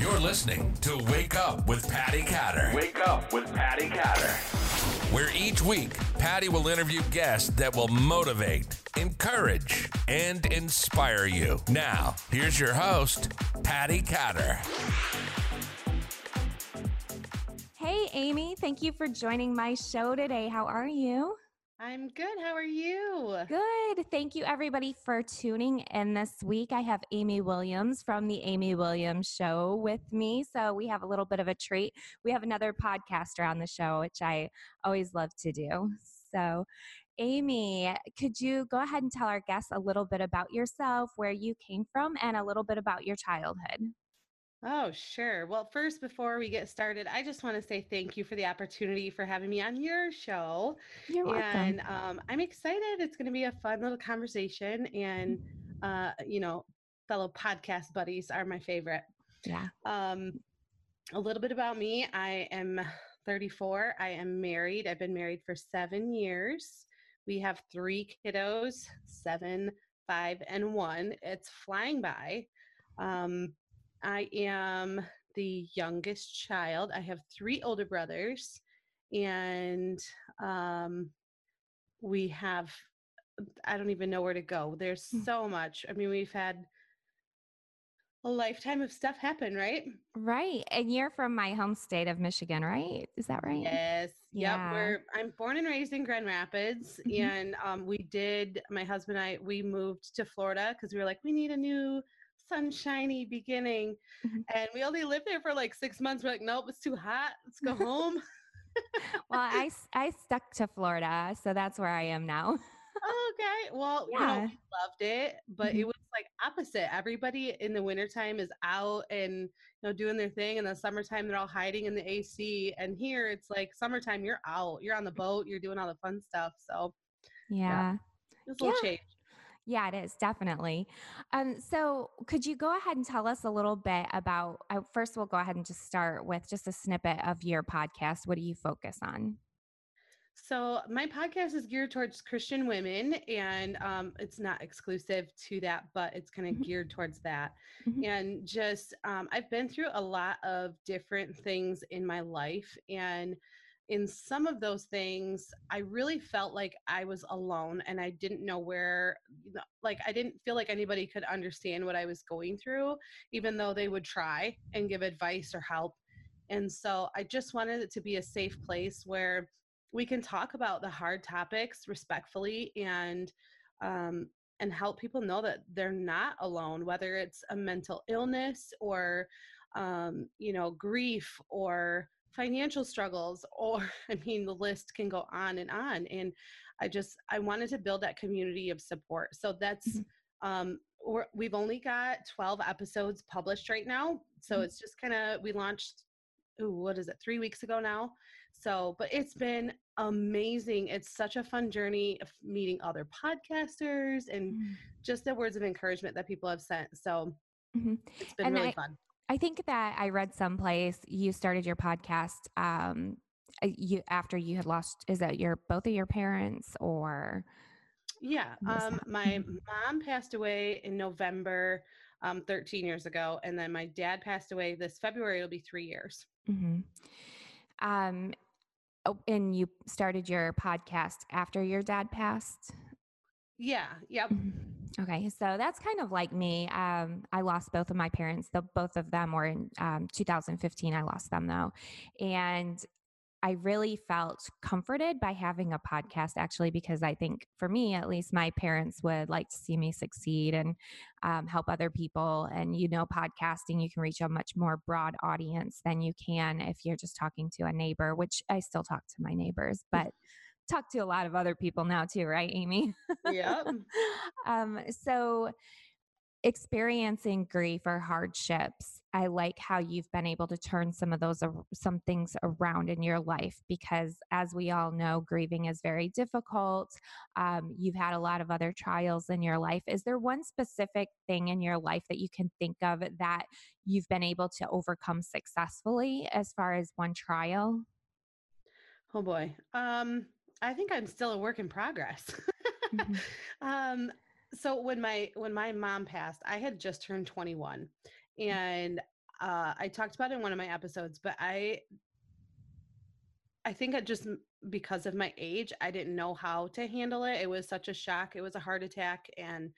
You're listening to Wake Up with Patty Catter. Wake up with Patty Catter. Where each week, Patty will interview guests that will motivate, encourage, and inspire you. Now, here's your host, Patty Catter. Hey, Amy, thank you for joining my show today. How are you? I'm good. How are you? Good. Thank you, everybody, for tuning in this week. I have Amy Williams from The Amy Williams Show with me. So we have a little bit of a treat. We have another podcaster on the show, which I always love to do. So, Amy, could you go ahead and tell our guests a little bit about yourself, where you came from, and a little bit about your childhood? Oh, sure. Well, first, before we get started, I just want to say thank you for the opportunity for having me on your show. You're welcome. And um, I'm excited. It's going to be a fun little conversation. And, uh, you know, fellow podcast buddies are my favorite. Yeah. Um, a little bit about me I am 34. I am married. I've been married for seven years. We have three kiddos seven, five, and one. It's flying by. Um, I am the youngest child. I have three older brothers, and um, we have, I don't even know where to go. There's Hmm. so much. I mean, we've had a lifetime of stuff happen, right? Right. And you're from my home state of Michigan, right? Is that right? Yes. Yeah. Yep. We're I'm born and raised in Grand Rapids. Mhm. And um, we did my husband and I we moved to Florida because we were like, we need a new sunshiny beginning. Mhm. And we only lived there for like six months. We're like, nope, it's too hot. Let's go home. Well, I, I stuck to Florida, so that's where I am now. okay. Well, you know, Yeah. we loved it, but Mhm. it was like opposite. Everybody in the wintertime is out and you know doing their thing. In the summertime, they're all hiding in the AC. And here it's like summertime, you're out, you're on the boat, you're doing all the fun stuff. So Yeah. it's a little Yeah. change. Yeah, it is definitely. Um, so, could you go ahead and tell us a little bit about? Uh, first, we'll go ahead and just start with just a snippet of your podcast. What do you focus on? So my podcast is geared towards Christian women, and um, it's not exclusive to that, but it's kind of Mhm. geared towards that. Mhm. And just um, I've been through a lot of different things in my life, and in some of those things, I really felt like I was alone, and I didn't know where, like I didn't feel like anybody could understand what I was going through, even though they would try and give advice or help. And so I just wanted it to be a safe place where we can talk about the hard topics respectfully and um, and help people know that they're not alone whether it's a mental illness or um, you know grief or financial struggles or i mean the list can go on and on and i just i wanted to build that community of support so that's Mhm. um, we're, we've only got 12 episodes published right now so Mhm. it's just kind of we launched ooh, what is it three weeks ago now so but it's been amazing it's such a fun journey of meeting other podcasters and just the words of encouragement that people have sent so Mhm. it's been And really I- fun I think that I read someplace you started your podcast um, you after you had lost. Is that your both of your parents or? yeah um my mom passed away in november um 13 years ago and then my dad passed away this february it'll be three years hmm Um, oh, and you started your podcast after your dad passed. Yeah yep Mhm. Okay, so that's kind of like me. Um, I lost both of my parents. The both of them were in um, 2015. I lost them though, and I really felt comforted by having a podcast. Actually, because I think for me, at least, my parents would like to see me succeed and um, help other people. And you know, podcasting you can reach a much more broad audience than you can if you're just talking to a neighbor. Which I still talk to my neighbors, but talk to a lot of other people now too, right, Amy? yep. Um, so experiencing grief or hardships i like how you've been able to turn some of those some things around in your life because as we all know grieving is very difficult. Um, you've had a lot of other trials in your life. Is there one specific thing in your life that you can think of that you've been able to overcome successfully as far as one trial? Oh boy. Um i think i'm still a work in progress Mhm. um so when my when my mom passed i had just turned 21 and uh, I talked about it in one of my episodes, but I I think I just because of my age, I didn't know how to handle it. It was such a shock. It was a heart attack and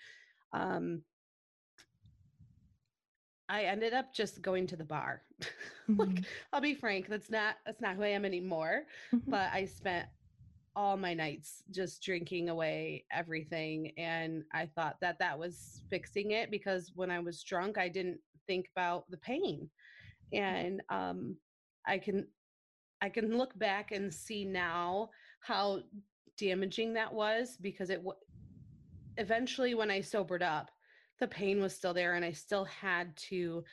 um I ended up just going to the bar. Like I'll be frank, that's not that's not who I am anymore, Mhm. but I spent all my nights just drinking away everything and I thought that that was fixing it because when I was drunk I didn't think about the pain. And um I can I can look back and see now how damaging that was because it wa- eventually when I sobered up, the pain was still there and I still had to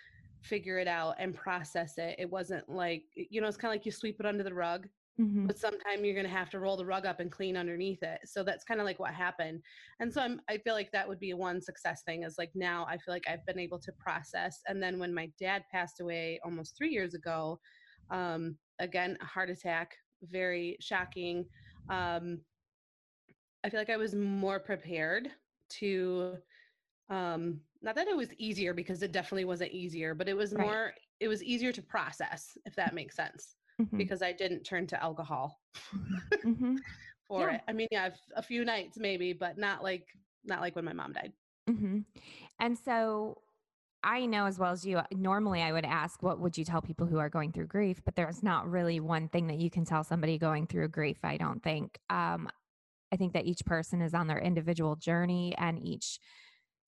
figure it out and process it. It wasn't like, you know, it's kind of like you sweep it under the rug, Mhm. but sometime you're going to have to roll the rug up and clean underneath it. So that's kind of like what happened. And so I'm, I feel like that would be one success thing is like now I feel like I've been able to process. And then when my dad passed away almost three years ago, um, again, a heart attack, very shocking. Um, I feel like I was more prepared to um not that it was easier because it definitely wasn't easier but it was Right. more it was easier to process if that makes sense Mhm. because i didn't turn to alcohol Mhm. for Yeah. it i mean yeah a few nights maybe but not like not like when my mom died hmm And so I know as well as you, normally I would ask, what would you tell people who are going through grief? But there's not really one thing that you can tell somebody going through grief, I don't think. Um, I think that each person is on their individual journey, and each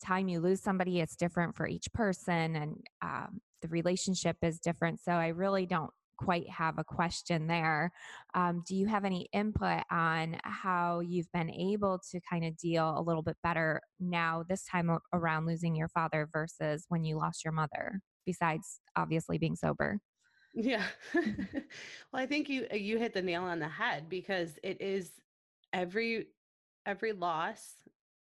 time you lose somebody, it's different for each person, and um, the relationship is different. So I really don't quite have a question there. Um, do you have any input on how you've been able to kind of deal a little bit better now, this time around losing your father versus when you lost your mother, besides obviously being sober? yeah well i think you you hit the nail on the head because it is every every loss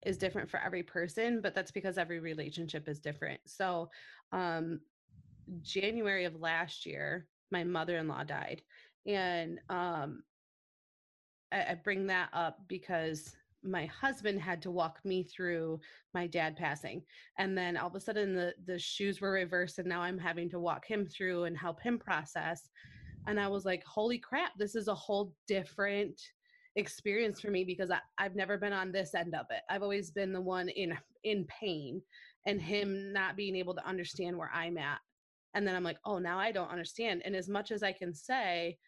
is different for every person but that's because every relationship is different so um january of last year my mother-in-law died and um I, I bring that up because my husband had to walk me through my dad passing and then all of a sudden the the shoes were reversed and now i'm having to walk him through and help him process and i was like holy crap this is a whole different experience for me because I, i've never been on this end of it. I've always been the one in in pain and him not being able to understand where i'm at and then i'm like oh now i don't understand and as much as i can say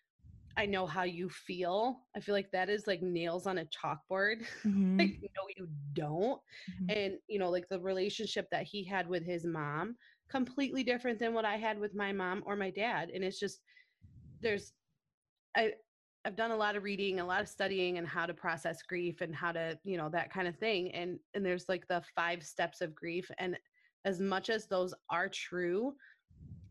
I know how you feel. I feel like that is like nails on a chalkboard. Mhm. like, no, you don't. Mhm. And, you know, like the relationship that he had with his mom, completely different than what I had with my mom or my dad. And it's just, there's, I, I've done a lot of reading, a lot of studying and how to process grief and how to, you know, that kind of thing. And, and there's like the five steps of grief. And as much as those are true,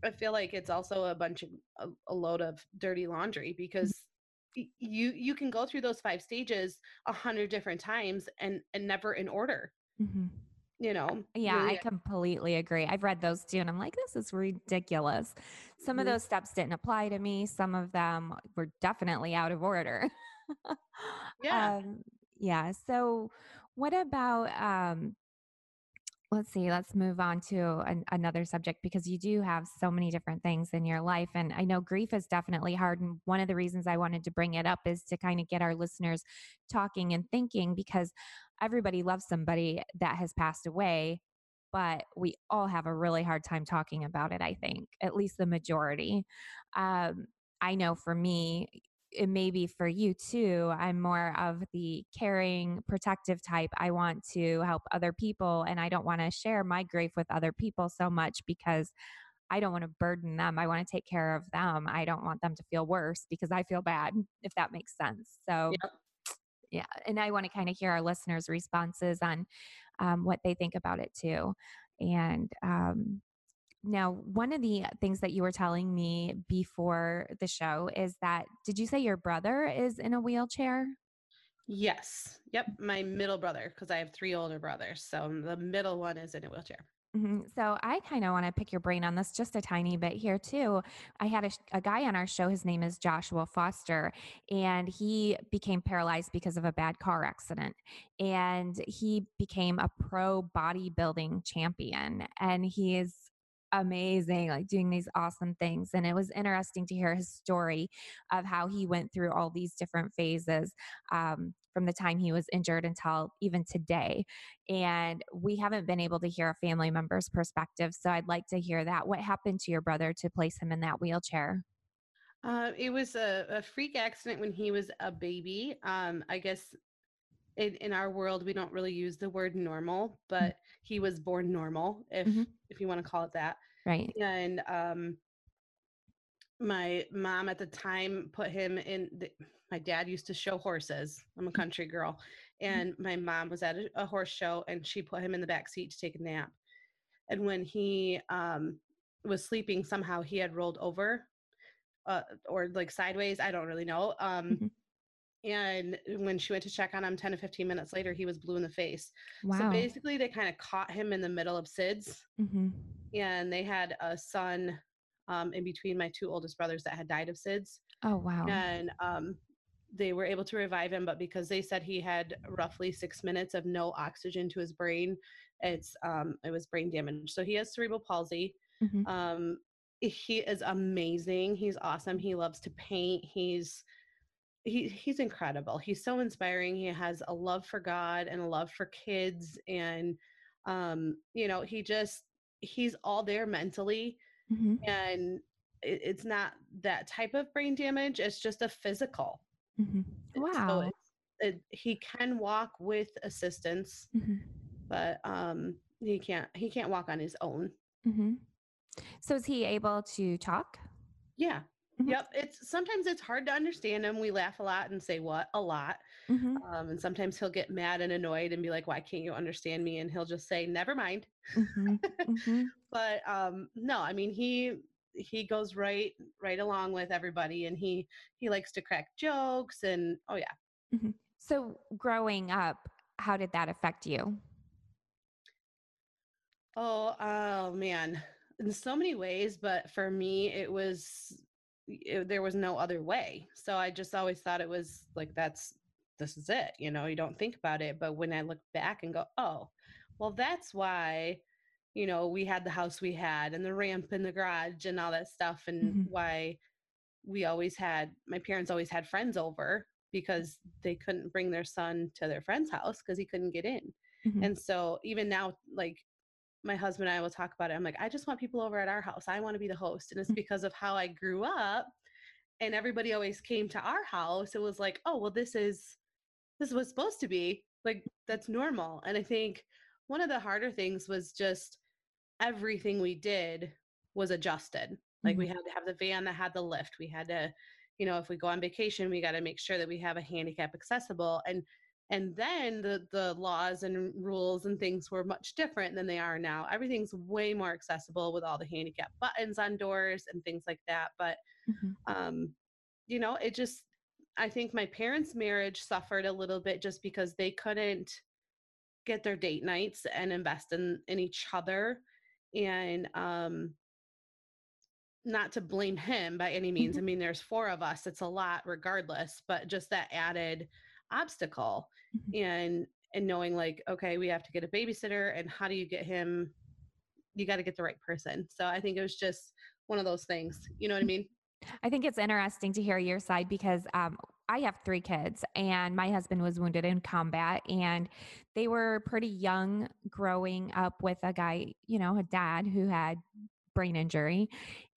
I feel like it's also a bunch of a, a load of dirty laundry because you you can go through those five stages a hundred different times and and never in order. Mhm. You know. Yeah, I completely agree. I've read those too, and I'm like, this is ridiculous. Some of Mhm. those steps didn't apply to me. Some of them were definitely out of order. Yeah. Um, yeah. So, what about, um, let's see, let's move on to an, another subject because you do have so many different things in your life. And I know grief is definitely hard. And one of the reasons I wanted to bring it up is to kind of get our listeners talking and thinking because everybody loves somebody that has passed away. But we all have a really hard time talking about it, I think, at least the majority. Um, I know for me, it may be for you too. I'm more of the caring, protective type. I want to help other people and I don't want to share my grief with other people so much because I don't want to burden them. I want to take care of them. I don't want them to feel worse because I feel bad, if that makes sense. So, Yep. yeah. And I want to kind of hear our listeners' responses on um, what they think about it too. And um, now, one of the things that you were telling me before the show is that did you say your brother is in a wheelchair? Yes. Yep. My middle brother, because I have three older brothers. So the middle one is in a wheelchair. Mhm. So I kind of want to pick your brain on this just a tiny bit here too. I had a, a guy on our show. His name is Joshua Foster, and he became paralyzed because of a bad car accident. And he became a pro bodybuilding champion, and he is amazing, like doing these awesome things. And it was interesting to hear his story of how he went through all these different phases um, from the time he was injured until even today. And we haven't been able to hear a family member's perspective. So I'd like to hear that. What happened to your brother to place him in that wheelchair? Uh, it was a, a freak accident when he was a baby. Um, I guess in, in our world we don't really use the word normal, Mm. but he was born normal, if Mhm. if you want to call it that. Right. And um, my mom at the time put him in. The, my dad used to show horses. I'm a country girl, and my mom was at a, a horse show, and she put him in the back seat to take a nap. And when he um, was sleeping, somehow he had rolled over, uh, or like sideways. I don't really know. Um, Mhm. And when she went to check on him 10 to 15 minutes later, he was blue in the face. wow. So basically, they kind of caught him in the middle of SIDS mm-hmm. and they had a son um, in between my two oldest brothers that had died of SIDS. Oh, wow. And um, they were able to revive him, but because they said he had roughly six minutes of no oxygen to his brain, it's um, it was brain damage. So he has cerebral palsy. mm-hmm. Um, he is amazing. He's awesome. He loves to paint. He's he he's incredible. He's so inspiring. He has a love for God and a love for kids and um you know, he just he's all there mentally Mhm. and it, it's not that type of brain damage, it's just a physical. Mhm. Wow. it's, it, he can walk with assistance, Mhm. but um he can't he can't walk on his own. Mhm. So is he able to talk? Yeah. Mhm. Yep. It's sometimes it's hard to understand him. We laugh a lot and say what a lot. Mhm. Um, and sometimes he'll get mad and annoyed and be like, "Why can't you understand me?" And he'll just say, "Never mind." Mhm. Mhm. But um, no, I mean he he goes right right along with everybody, and he he likes to crack jokes and oh yeah. So growing up, how did that affect you? Oh oh man, in so many ways. But for me, it was it, there was no other way. So I just always thought it was like that's this is it. You know, you don't think about it, but when I look back and go, oh, well, that's why you know we had the house we had and the ramp and the garage and all that stuff, and Mhm. why we always had my parents always had friends over because they couldn't bring their son to their friend's house because he couldn't get in. Mhm. And so even now, like my husband and I will talk about it. I'm like, I just want people over at our house. I want to be the host. And it's Mm. because of how I grew up and everybody always came to our house. It was like, oh, well, this is this is what's supposed to be. Like that's normal. And I think one of the harder things was just everything we did was adjusted. Like we Mhm. had to have the van that had the lift. We had to, you know, if we go on vacation, we got to make sure that we have a handicap accessible. And and then the the laws and rules and things were much different than they are now. Everything's way more accessible with all the handicap buttons on doors and things like that. But Mhm. um, you know, it just I think my parents' marriage suffered a little bit just because they couldn't get their date nights and invest in in each other and um not to blame him by any means. I mean, there's four of us. It's a lot regardless, but just that added obstacle Mhm. and and knowing like, okay, we have to get a babysitter and how do you get him you got to get the right person. So I think it was just one of those things. You know what I mean? I think it's interesting to hear your side because um, I have three kids, and my husband was wounded in combat, and they were pretty young growing up with a guy, you know, a dad who had brain injury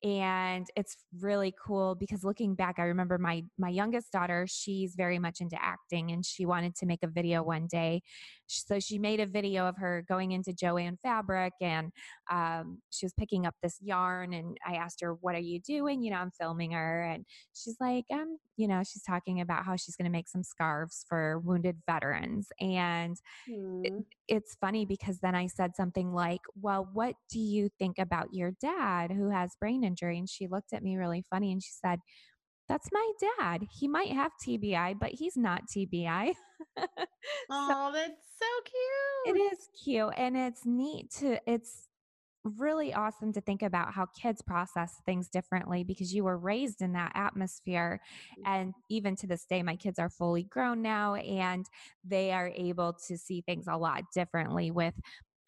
and it's really cool because looking back i remember my my youngest daughter she's very much into acting and she wanted to make a video one day. So she made a video of her going into joanne fabric and um, she was picking up this yarn and i asked her what are you doing you know i'm filming her and she's like um you know she's talking about how she's going to make some scarves for wounded veterans and Mm. it's funny because then I said something like, Well, what do you think about your dad who has brain injury? And she looked at me really funny and she said, That's my dad. He might have TBI, but he's not TBI. so Oh, that's so cute. it is cute and it's neat to, it's really awesome to think about how kids process things differently because you were raised in that atmosphere. And even to this day, my kids are fully grown now and they are able to see things a lot differently with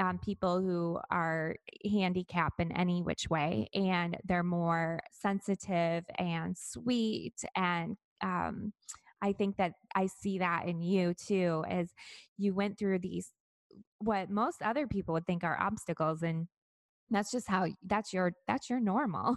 um, people who are handicapped in any which way, and they're more sensitive and sweet. And um, I think that I see that in you too, as you went through these what most other people would think are obstacles, and that's just how that's your that's your normal.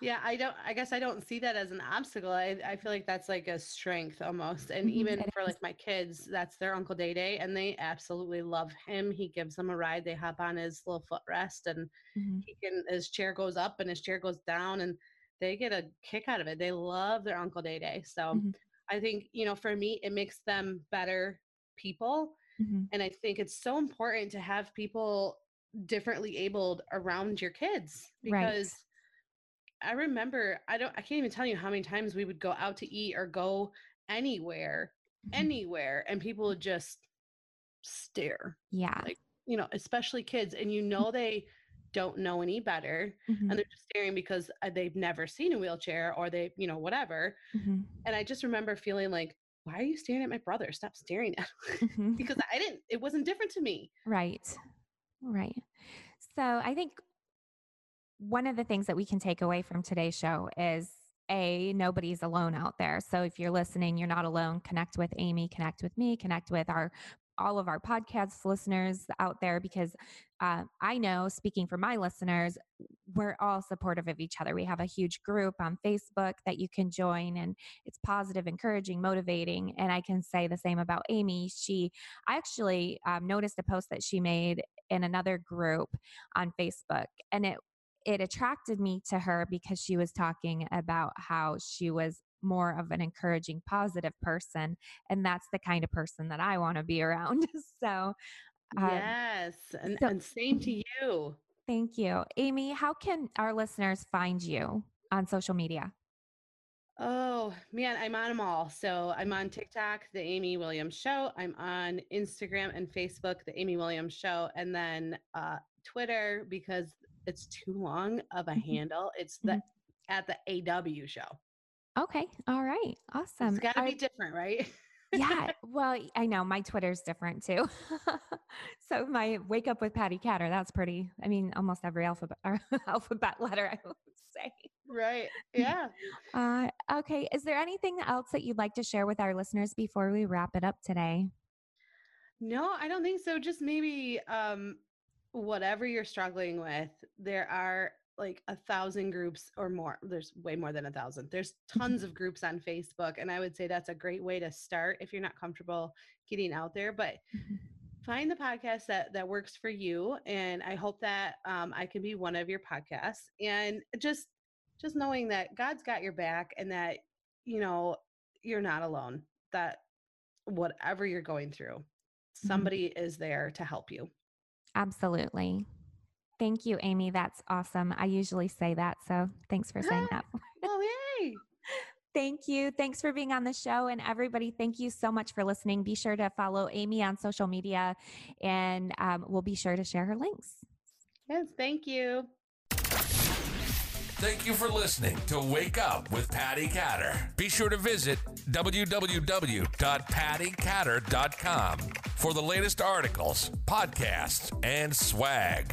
yeah, I don't I guess I don't see that as an obstacle. I, I feel like that's like a strength almost. And mm-hmm, even for like my kids, that's their Uncle Day Day and they absolutely love him. He gives them a ride. They hop on his little footrest and mm-hmm. he can his chair goes up and his chair goes down and they get a kick out of it. They love their Uncle Day Day. So mm-hmm. I think, you know, for me, it makes them better people. Mm-hmm. And I think it's so important to have people differently abled around your kids because right I remember I don't I can't even tell you how many times we would go out to eat or go anywhere, mm-hmm. anywhere, and people would just stare. Yeah. Like, you know, especially kids. And you know they don't know any better mm-hmm. and they're just staring because uh, they've never seen a wheelchair or they, you know, whatever. Mm-hmm. And I just remember feeling like, why are you staring at my brother? Stop staring at mm-hmm. because I didn't, it wasn't different to me. Right. Right. So I think one of the things that we can take away from today's show is a nobody's alone out there so if you're listening you're not alone connect with amy connect with me connect with our all of our podcast listeners out there because uh, I know, speaking for my listeners, we're all supportive of each other. We have a huge group on Facebook that you can join, and it's positive, encouraging, motivating. And I can say the same about Amy. She, I actually um, noticed a post that she made in another group on Facebook, and it it attracted me to her because she was talking about how she was more of an encouraging, positive person. And that's the kind of person that I want to be around. so, um, yes. And, so, and same to you. Thank you. Amy, how can our listeners find you on social media? Oh man, I'm on them all. So I'm on TikTok, the Amy Williams Show. I'm on Instagram and Facebook, the Amy Williams Show, and then uh, Twitter because it's too long of a mm-hmm. handle. It's the mm-hmm. at the AW show. Okay. All right. Awesome. It's got to be different, right? yeah. Well, I know my Twitter's different too. so my wake up with Patty Catter, that's pretty, I mean, almost every alphabet alphabet letter, I would say. Right. Yeah. Uh, okay. Is there anything else that you'd like to share with our listeners before we wrap it up today? No, I don't think so. Just maybe um, whatever you're struggling with, there are like a thousand groups or more. There's way more than a thousand. There's tons of groups on Facebook. And I would say that's a great way to start if you're not comfortable getting out there. But mm-hmm. find the podcast that that works for you. And I hope that um, I can be one of your podcasts. And just just knowing that God's got your back and that, you know, you're not alone. That whatever you're going through, mm-hmm. somebody mm-hmm. is there to help you. Absolutely. Thank you, Amy. That's awesome. I usually say that. So thanks for saying that. oh, yay. Thank you. Thanks for being on the show. And everybody, thank you so much for listening. Be sure to follow Amy on social media and um, we'll be sure to share her links. Yes, thank you. Thank you for listening to Wake Up with Patty Catter. Be sure to visit www.pattycatter.com for the latest articles, podcasts, and swag.